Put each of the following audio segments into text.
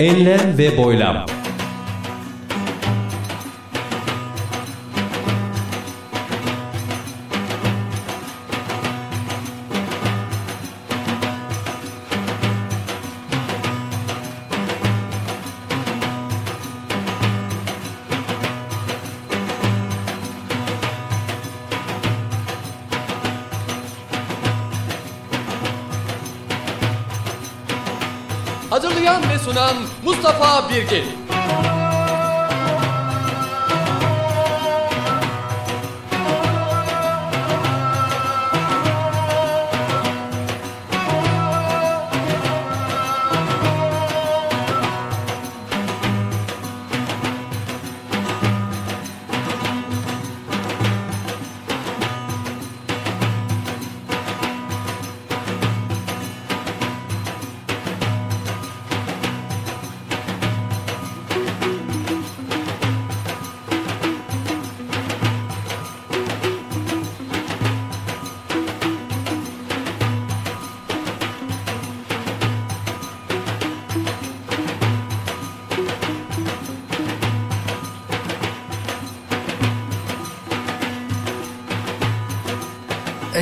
Enlem ve boylam. Hazırlayan ve sunan Mustafa Birgin.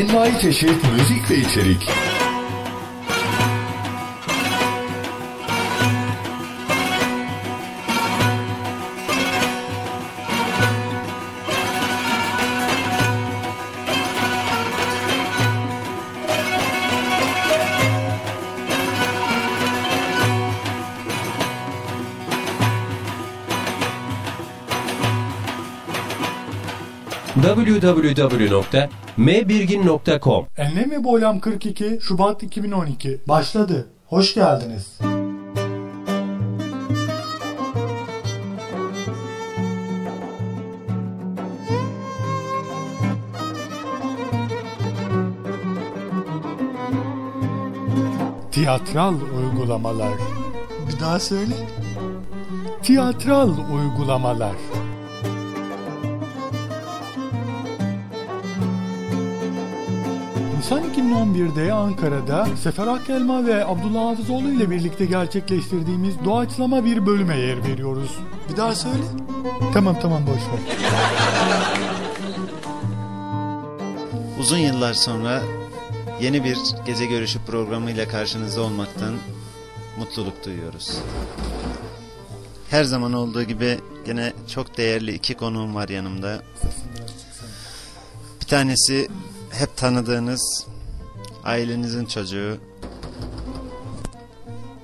Envai çeşit müzik ve içerik. www.mbirgin.com Enlem ve Boylam 42 Şubat 2012 başladı. Hoş geldiniz. Tiyatral uygulamalar. Bir daha söyle. Tiyatral uygulamalar. Nisan 2011'de Ankara'da Sefer Akkelma ve Abdullah Hafızoğlu ile birlikte gerçekleştirdiğimiz doğaçlama bir bölüme yer veriyoruz. Bir daha söyle. Tamam tamam boş ver. Uzun yıllar sonra yeni bir gece görüşü programıyla karşınızda olmaktan mutluluk duyuyoruz. Her zaman olduğu gibi gene çok değerli iki konuğum var yanımda. Bir tanesi hep tanıdığınız ailenizin çocuğu.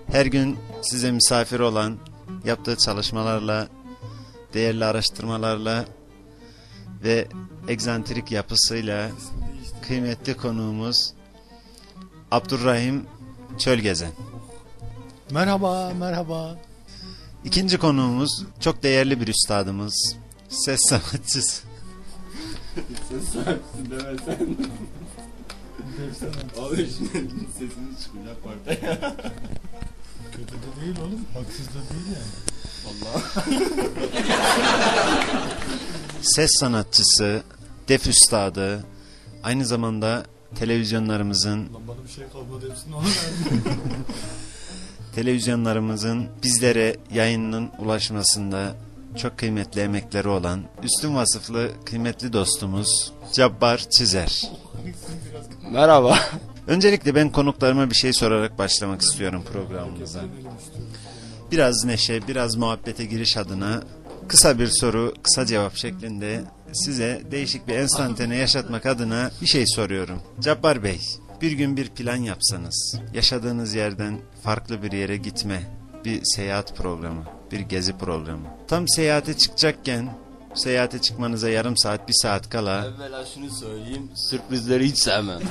Her gün size misafir olan, yaptığı çalışmalarla, değerli araştırmalarla ve egzantrik yapısıyla kıymetli konuğumuz Abdurrahim Çölgezen. Merhaba merhaba. İkinci konuğumuz çok değerli bir üstadımız, ses sanatçısı. Kötü de değil oğlum. Haksız da değil yani. Ses sanatçısı, def üstadı, aynı zamanda televizyonlarımızın Lan bana bir şey kalmadı hepsini ona televizyonlarımızın bizlere yayınının ulaşmasında çok kıymetli emekleri olan üstün vasıflı kıymetli dostumuz Cabbar Çizer. Merhaba. Öncelikle ben konuklarıma bir şey sorarak başlamak istiyorum programımıza. Biraz neşe, biraz muhabbete giriş adına kısa bir soru, kısa cevap şeklinde size değişik bir enstantane yaşatmak adına bir şey soruyorum. Cabbar Bey, bir gün bir plan yapsanız, yaşadığınız yerden farklı bir yere gitme, bir seyahat programı, bir gezi programı. Tam seyahate çıkacakken, seyahate çıkmanıza yarım saat, bir saat kala Evvela şunu söyleyeyim, sürprizleri hiç sevmem.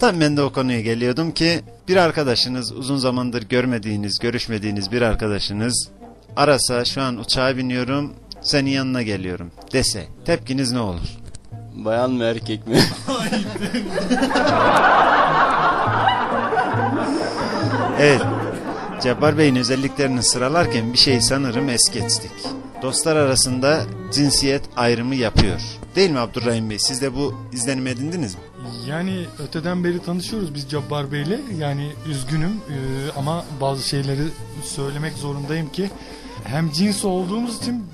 Tam ben de o konuya geliyordum ki bir arkadaşınız uzun zamandır görmediğiniz, görüşmediğiniz bir arkadaşınız arasa şu an uçağa biniyorum senin yanına geliyorum dese tepkiniz ne olur? Bayan mı erkek mi? Evet. Cabbar Bey'in özelliklerini sıralarken bir şey sanırım es geçtik. Dostlar arasında cinsiyet ayrımı yapıyor. Değil mi Abdurrahim Bey? Siz de bu izlenimi edindiniz mi? Yani öteden beri tanışıyoruz biz Cabbar Bey'le. Yani üzgünüm e, ama bazı şeyleri söylemek zorundayım ki hem cins olduğumuz için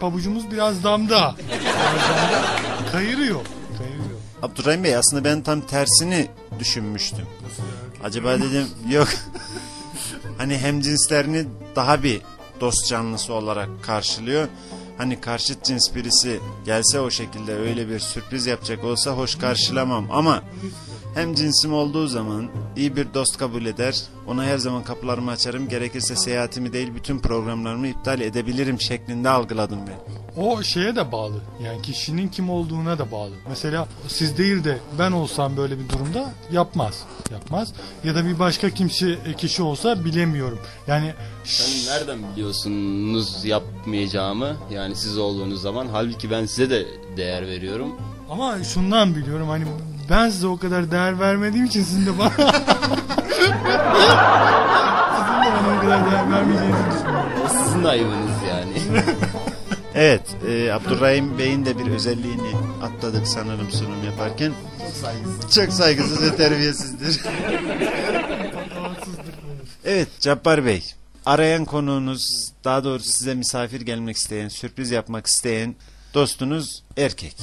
pabucumuz biraz damda. Biraz damda kayırıyor. Kayırıyor. Abdurrahim Bey aslında ben tam tersini düşünmüştüm. Acaba dedim yok. Hani hem cinslerini daha bir dost canlısı olarak karşılıyor. Hani karşıt cins birisi gelse o şekilde öyle bir sürpriz yapacak olsa hoş karşılamam ama hem cinsim olduğu zaman iyi bir dost kabul eder. Ona her zaman kapılarımı açarım. Gerekirse seyahatimi değil bütün programlarımı iptal edebilirim şeklinde algıladım ben. O şeye de bağlı. Yani kişinin kim olduğuna da bağlı. Mesela siz değil de ben olsam böyle bir durumda yapmaz. Yapmaz. Ya da bir başka kimse kişi olsa bilemiyorum. Yani Sen nereden biliyorsunuz yapmayacağımı? Yani siz olduğunuz zaman. Halbuki ben size de değer veriyorum. ama şundan biliyorum hani ben size o kadar değer vermediğim için sizin de bana sizin de bana o kadar değer vermeyeceğinizi düşünüyorum. O sizin ayıbınız yani. Evet, e, Abdurrahim Bey'in de bir özelliğini atladık sanırım sunum yaparken. Çok saygısız. Çok saygısız ve terbiyesizdir. evet, Cabbar Bey. Arayan konuğunuz, daha doğrusu size misafir gelmek isteyen, sürpriz yapmak isteyen dostunuz erkek.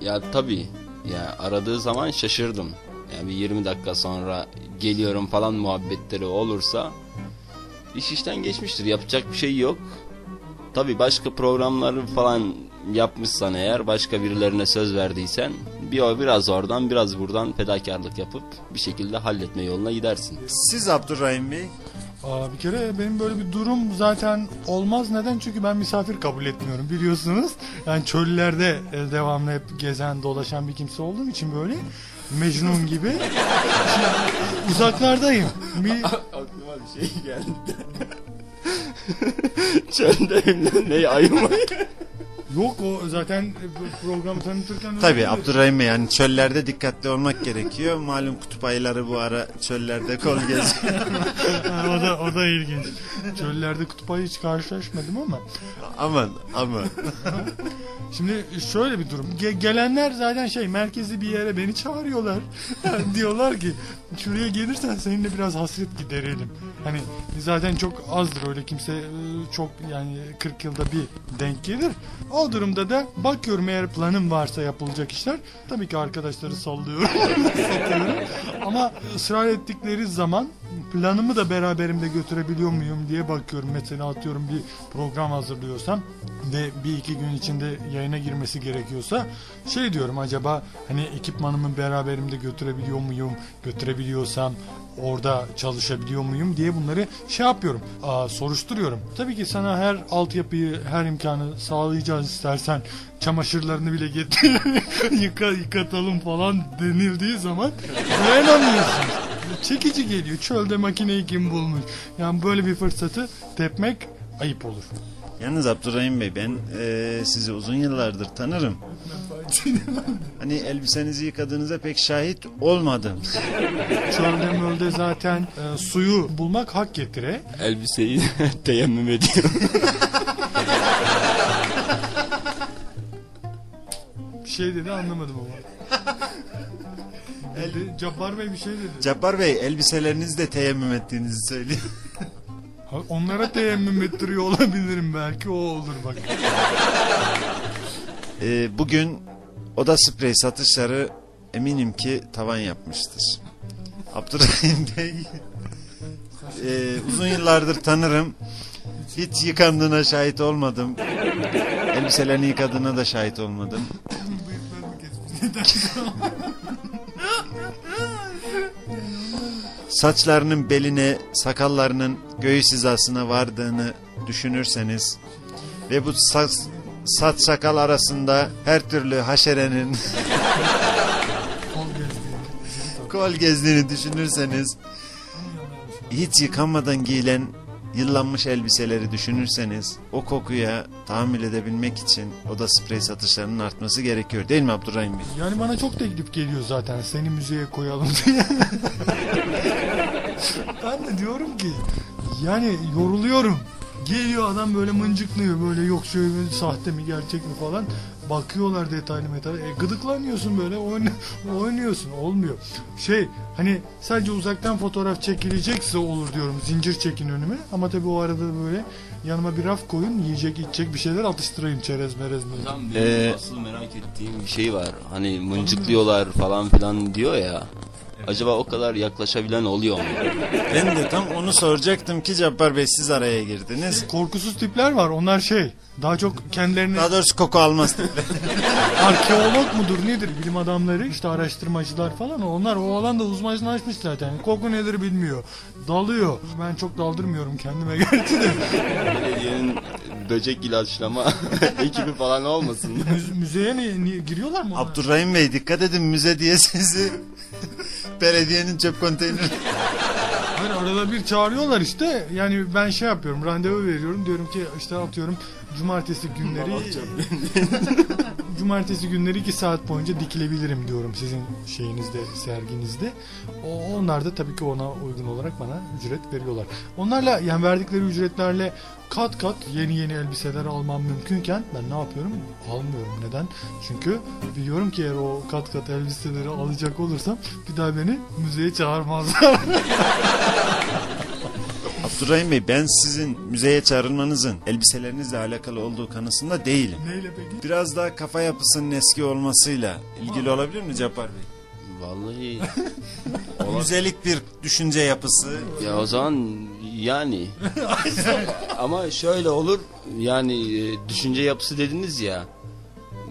ya tabii. Ya aradığı zaman şaşırdım. Yani bir 20 dakika sonra geliyorum falan muhabbetleri olursa iş işten geçmiştir. Yapacak bir şey yok. Tabii başka programları falan yapmışsan eğer başka birilerine söz verdiysen bir o biraz oradan biraz buradan fedakarlık yapıp bir şekilde halletme yoluna gidersin. Siz Abdurrahim Bey, Aa, bir kere benim böyle bir durum zaten olmaz. Neden? Çünkü ben misafir kabul etmiyorum biliyorsunuz. Yani çöllerde e, devamlı hep gezen dolaşan bir kimse olduğum için böyle Mecnun gibi uzaklardayım. Mi- Aklıma bir şey geldi. Çölde ne ayıma? Yok o zaten programı tanıtırken... tabii Abdurrahim Bey yani çöllerde dikkatli olmak gerekiyor. Malum kutup ayıları bu ara çöllerde kol geziyor. O da o da ilginç. Çöllerde kutup ayı hiç karşılaşmadım ama. aman aman. Şimdi şöyle bir durum. Ge- gelenler zaten şey merkezi bir yere beni çağırıyorlar. Diyorlar ki şuraya gelirsen seninle biraz hasret giderelim. Hani zaten çok azdır öyle kimse e, çok yani 40 yılda bir denk gelir. O durumda da bakıyorum eğer planım varsa yapılacak işler. Tabii ki arkadaşları sallıyorum. Ama ısrar ettikleri zaman planımı da beraberimde götürebiliyor muyum diye bakıyorum. Mesela atıyorum bir program hazırlıyorsam ve bir iki gün içinde yayına girmesi gerekiyorsa şey diyorum acaba hani ekipmanımı beraberimde götürebiliyor muyum? Götürebiliyorsam orada çalışabiliyor muyum diye bunları şey yapıyorum. Soruşturuyorum. Tabii ki sana her altyapıyı, her imkanı sağlayacağız istersen çamaşırlarını bile getir yıka, yıkatalım falan denildiği zaman dayanamıyorsun. Çekici geliyor. Çölde makineyi kim bulmuş? Yani böyle bir fırsatı tepmek ayıp olur. Yalnız Abdurrahim Bey ben eee, sizi uzun yıllardır tanırım. Hani elbisenizi yıkadığınıza pek şahit olmadım. Çölde mölde zaten e, suyu bulmak hak getire. Elbiseyi teyemmüm ediyorum. Bir şey dedi anlamadım ama. Dedi, Cabbar Bey bir şey dedi. Cabbar Bey elbiselerinizi de teyemmüm ettiğinizi söylüyor. Onlara teyemmüm ettiriyor olabilirim belki o olur bak. Eee, bugün oda sprey satışları eminim ki tavan yapmıştır. Abdurrahim Bey eee, uzun yıllardır tanırım. Hiç yıkandığına şahit olmadım. Elbiselerini yıkadığına da şahit olmadım. Saçlarının beline, sakallarının göğüs hizasına vardığını düşünürseniz ve bu saç, saç sakal arasında her türlü haşerenin kol gezdiğini düşünürseniz hiç yıkanmadan giyilen yıllanmış elbiseleri düşünürseniz o kokuya tahammül edebilmek için oda sprey satışlarının artması gerekiyor değil mi Abdurrahim Bey? Yani bana çok teklif geliyor zaten seni müzeye koyalım diye. ben de diyorum ki yani yoruluyorum. Geliyor adam böyle mıncıklıyor böyle yok şöyle sahte mi gerçek mi falan. Bakıyorlar detaylı metal. E, gıdıklanıyorsun böyle oyna, oynuyorsun olmuyor. Şey hani sadece uzaktan fotoğraf çekilecekse olur diyorum zincir çekin önüme ama tabii o arada da böyle yanıma bir raf koyun yiyecek içecek bir şeyler atıştırayım çerez merez merez. Hocam benim Ee, asıl merak ettiğim bir şey var. Hani mıncıklıyorlar falan filan diyor ya. Acaba o kadar yaklaşabilen oluyor mu? Ben de tam onu soracaktım ki Cabbar Bey siz araya girdiniz. Korkusuz tipler var onlar şey daha çok kendilerini Daha doğrusu koku almaz tipler. arkeolog mudur nedir bilim adamları işte araştırmacılar falan onlar o alanda uzmanlaşmış zaten koku nedir bilmiyor dalıyor ben çok daldırmıyorum kendime gerçi de Belediyenin böcek ilaçlama ekibi falan olmasın? Müze- müzeye ni, ni- giriyorlar mı onlar? Abdurrahim Bey dikkat edin müze diye sizi belediyenin çöp konteyneri. Hayır, arada bir çağırıyorlar işte yani ben şey yapıyorum randevu veriyorum diyorum ki işte atıyorum cumartesi günleri cumartesi günleri iki saat boyunca dikilebilirim diyorum sizin şeyinizde serginizde. O, onlar da tabii ki ona uygun olarak bana ücret veriyorlar. Onlarla yani verdikleri ücretlerle kat kat yeni yeni elbiseler almam mümkünken ben ne yapıyorum? Almıyorum. Neden? Çünkü biliyorum ki eğer o kat kat elbiseleri alacak olursam bir daha beni müzeye çağırmazlar. Abdurrahim Bey ben sizin müzeye çağrılmanızın elbiselerinizle alakalı olduğu kanısında değilim. Neyle peki? Biraz daha kafa yapısının eski olmasıyla ilgili olabilir mi Cabbar Bey? Vallahi Müzelik bir düşünce yapısı. ya o zaman yani ama şöyle olur yani e, düşünce yapısı dediniz ya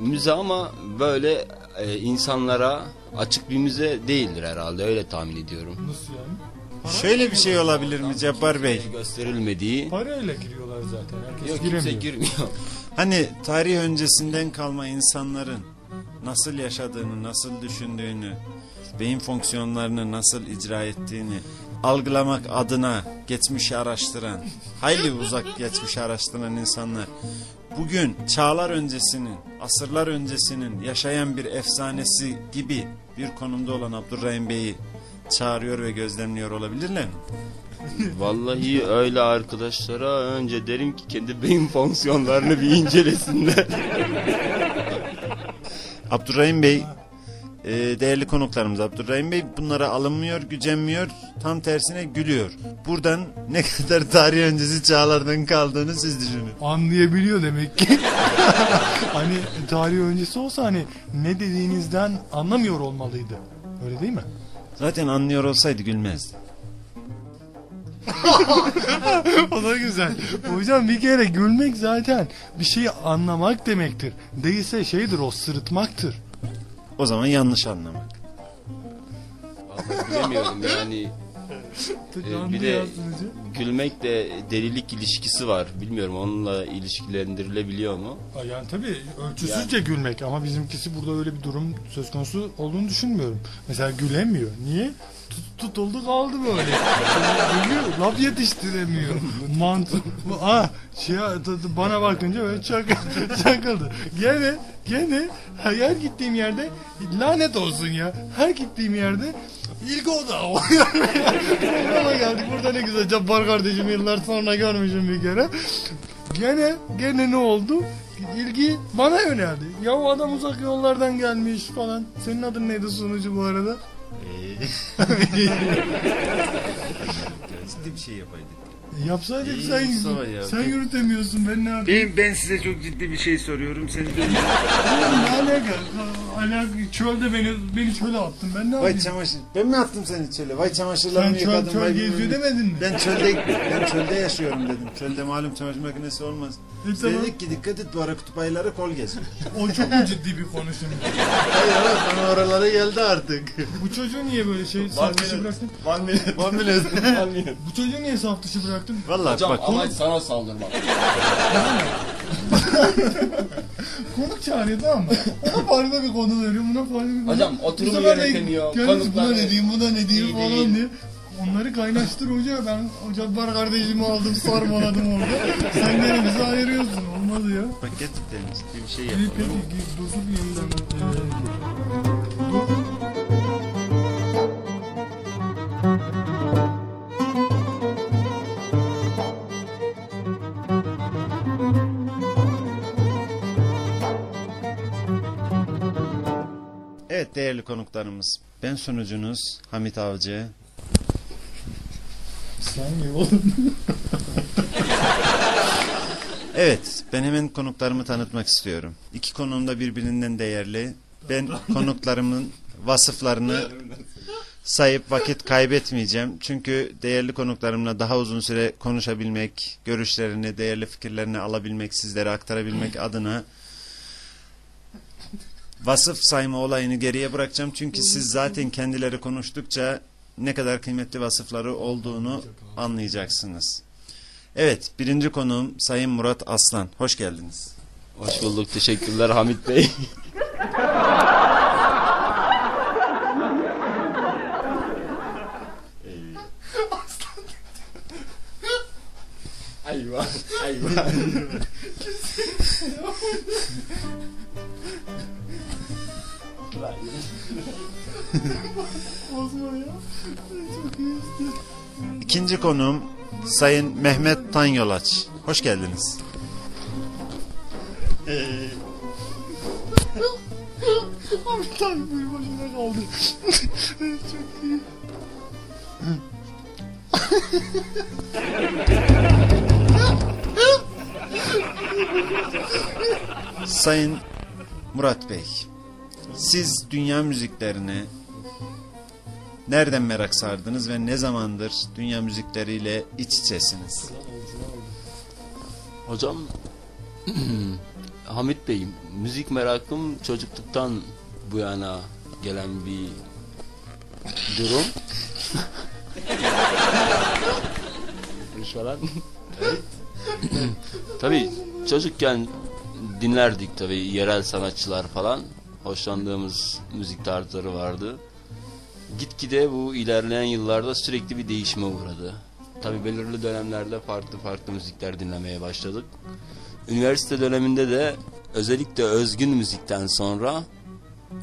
müze ama böyle e, insanlara açık bir müze değildir herhalde öyle tahmin ediyorum. Nasıl yani? Şöyle bir şey olabilir mi Cabbar Bey? Gösterilmediği Parayla giriyorlar zaten. Herkes yok giremiyor. kimse girmiyor. Hani tarih öncesinden kalma insanların nasıl yaşadığını, nasıl düşündüğünü, beyin fonksiyonlarını nasıl icra ettiğini algılamak adına geçmişi araştıran, hayli uzak geçmişi araştıran insanlar bugün çağlar öncesinin, asırlar öncesinin yaşayan bir efsanesi gibi bir konumda olan Abdurrahim Bey'i çağırıyor ve gözlemliyor olabilirler mi? Vallahi öyle arkadaşlara önce derim ki kendi beyin fonksiyonlarını bir incelesinler. Abdurrahim Bey e, değerli konuklarımız Abdurrahim Bey bunlara alınmıyor, gücenmiyor, tam tersine gülüyor. Buradan ne kadar tarih öncesi çağlardan kaldığını siz düşünün. Anlayabiliyor demek ki. hani tarih öncesi olsa hani ne dediğinizden anlamıyor olmalıydı. Öyle değil mi? Zaten anlıyor olsaydı gülmezdi. o da güzel. Hocam bir kere gülmek zaten bir şeyi anlamak demektir. Değilse şeydir o sırıtmaktır. O zaman yanlış anlamak. Vallahi bilemiyorum yani Ee, bir de gülmekle delilik ilişkisi var. Bilmiyorum onunla ilişkilendirilebiliyor mu? Yani tabii ölçüsüzce gülmek ama bizimkisi burada öyle bir durum söz konusu olduğunu düşünmüyorum. Mesela gülemiyor. Niye? Tut, tutuldu kaldı böyle. Gülüyor, laf yetiştiremiyor. Mantık. Ah, şey, bana bakınca böyle çak, çakıldı. Gene, gene her gittiğim yerde lanet olsun ya. Her gittiğim yerde ilgi odağı oluyor. Programa geldik. Burada ne güzel Cabbar kardeşim yıllar sonra görmüşüm bir kere. Gene gene ne oldu? İlgi bana yöneldi. Ya o adam uzak yollardan gelmiş falan. Senin adın neydi sunucu bu arada? Ciddi bir şey yapaydık. Yapsaydık İyi sen, Mustafa ya. sen yürütemiyorsun ben ne yapayım? Ben, ben size çok ciddi bir şey soruyorum. Sen de Oğlum ne alaka? Alaka çölde beni beni çöle attın ben ne Vay yapayım? çamaşır. Ben mi attım seni çöle? Vay çamaşırlarımı Sen çöl, yıkadım. çöl vay geziyor bilmem ne. demedin mi? Ben çölde ben çölde yaşıyorum dedim. Çölde malum çamaşır makinesi olmaz. E, tamam. Dedik ki dikkat et bu ara kutup ayıları kol geziyor. O çok mu dıbir konu şimdi? Hayır ama bana oralara geldi artık. Bu çocuğu niye böyle şey saf dışı bıraktın? One minute. One minute. Bu çocuğu niye saf dışı bıraktın? Valla Hocam bak amaç sana saldırmak. Konuk çağırıyor tamam mı? Ona farklı bir konu veriyor, buna farklı bir konu. Hocam, de yönetemiyor, Kendisi buna konuklar- ne diyeyim, buna ne diyeyim falan diye. Onları kaynaştır hoca. Ben hoca bar kardeşimi aldım, sarmaladım orada. Sen gene bizi ayırıyorsun. Olmaz ya. gerçekten ciddi bir şey yapalım. peki, git, dursun yeniden. Evet değerli konuklarımız. Ben sunucunuz Hamit Avcı. Sen mi oğlum? Evet ben hemen konuklarımı tanıtmak istiyorum. İki konuğum da birbirinden değerli. Ben konuklarımın vasıflarını sayıp vakit kaybetmeyeceğim. Çünkü değerli konuklarımla daha uzun süre konuşabilmek, görüşlerini, değerli fikirlerini alabilmek, sizlere aktarabilmek adına vasıf sayma olayını geriye bırakacağım. Çünkü siz zaten kendileri konuştukça ne kadar kıymetli vasıfları olduğunu anlayacaksınız. Evet, birinci konuğum Sayın Murat Aslan. Hoş geldiniz. Hoş bulduk. Teşekkürler Hamit Bey. Hayvan, hayvan. İyi. İkinci konuğum Sayın Mehmet Tanyolaç. Hoş geldiniz. Abi tabii bu başına kaldı. Çok iyi. Sayın Murat Bey, siz dünya müziklerine nereden merak sardınız ve ne zamandır dünya müzikleriyle iç içesiniz? Hocam Hamit Bey müzik merakım çocukluktan bu yana gelen bir durum. Falan. tabii çocukken dinlerdik tabii yerel sanatçılar falan. Hoşlandığımız müzik tarzları vardı. Gitgide bu ilerleyen yıllarda sürekli bir değişime uğradı. Tabii belirli dönemlerde farklı farklı müzikler dinlemeye başladık. Üniversite döneminde de özellikle özgün müzikten sonra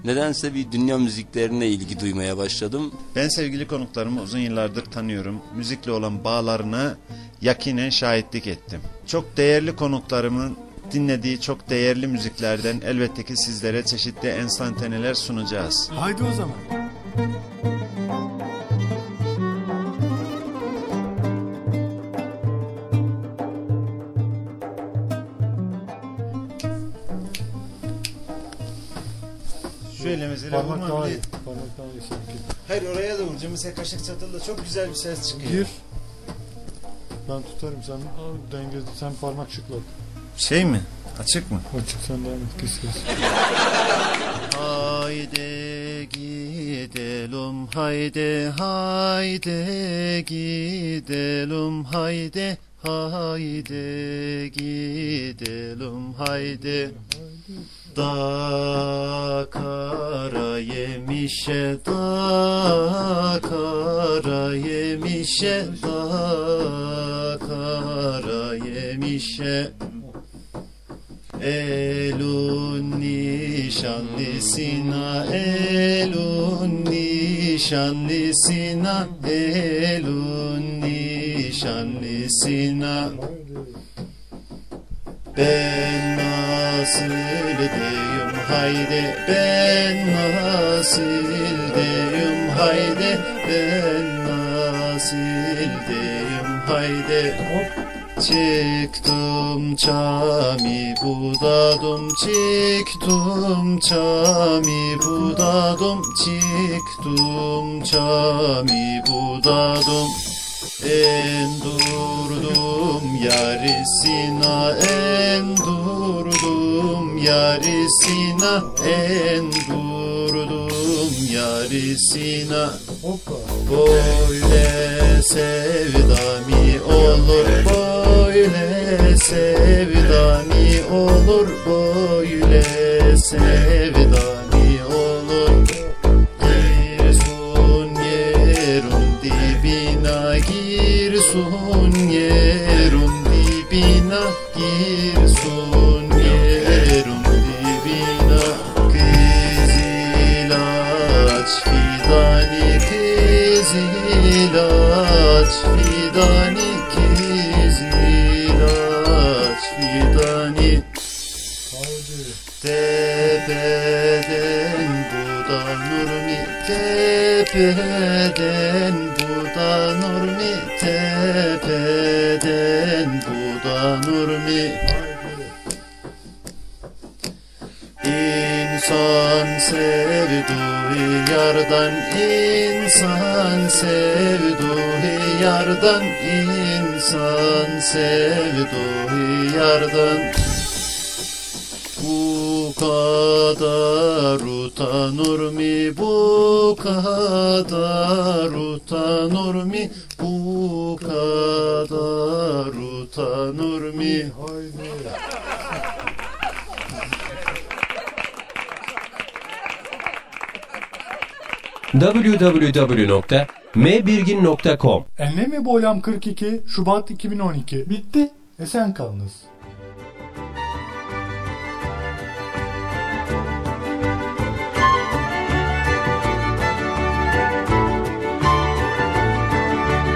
nedense bir dünya müziklerine ilgi duymaya başladım. Ben sevgili konuklarımı uzun yıllardır tanıyorum. Müzikle olan bağlarına yakinen şahitlik ettim. Çok değerli konuklarımın dinlediği çok değerli müziklerden elbette ki sizlere çeşitli enstantaneler sunacağız. Haydi o zaman. Şöyle mesela Parmak daha iyi. Parmak daha iyi sanki. Hayır oraya da vuracağım. Mesela kaşık çatılda çok güzel bir ses çıkıyor. Gir. Ben tutarım sen denge sen parmak şıklat. Şey mi? Açık mı? Açık sen devam et kes kes. Haydi gidelim haydi haydi gidelim haydi haydi gidelim haydi Da kara yemişe da kara yemişe da kara yemişe. Elun nişanlısına elun nişanlısına elun nişanlısına. Ben nasıl deyim haydi ben nasıl deyim haydi ben nasıl deyim haydi Çıktım çami budadım çıktım çami budadım çıktım çami budadım. En durdum yarisina en durdum yarisina en durdum yarisina Böyle sevdami olur? Böyle sevdami olur? Böyle sevdami tepeden budanır mı tepeden budanır mı İnsan sevduğu yardan insan sevduğu yardan insan sevduğu yardan bu kadar utanır mı bu kadar utanır mı bu kadar utanır mı www.mbirgin.com Enlem ve Boylam 42 Şubat 2012. Bitti. Esen kalınız.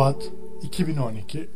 Şubat 2012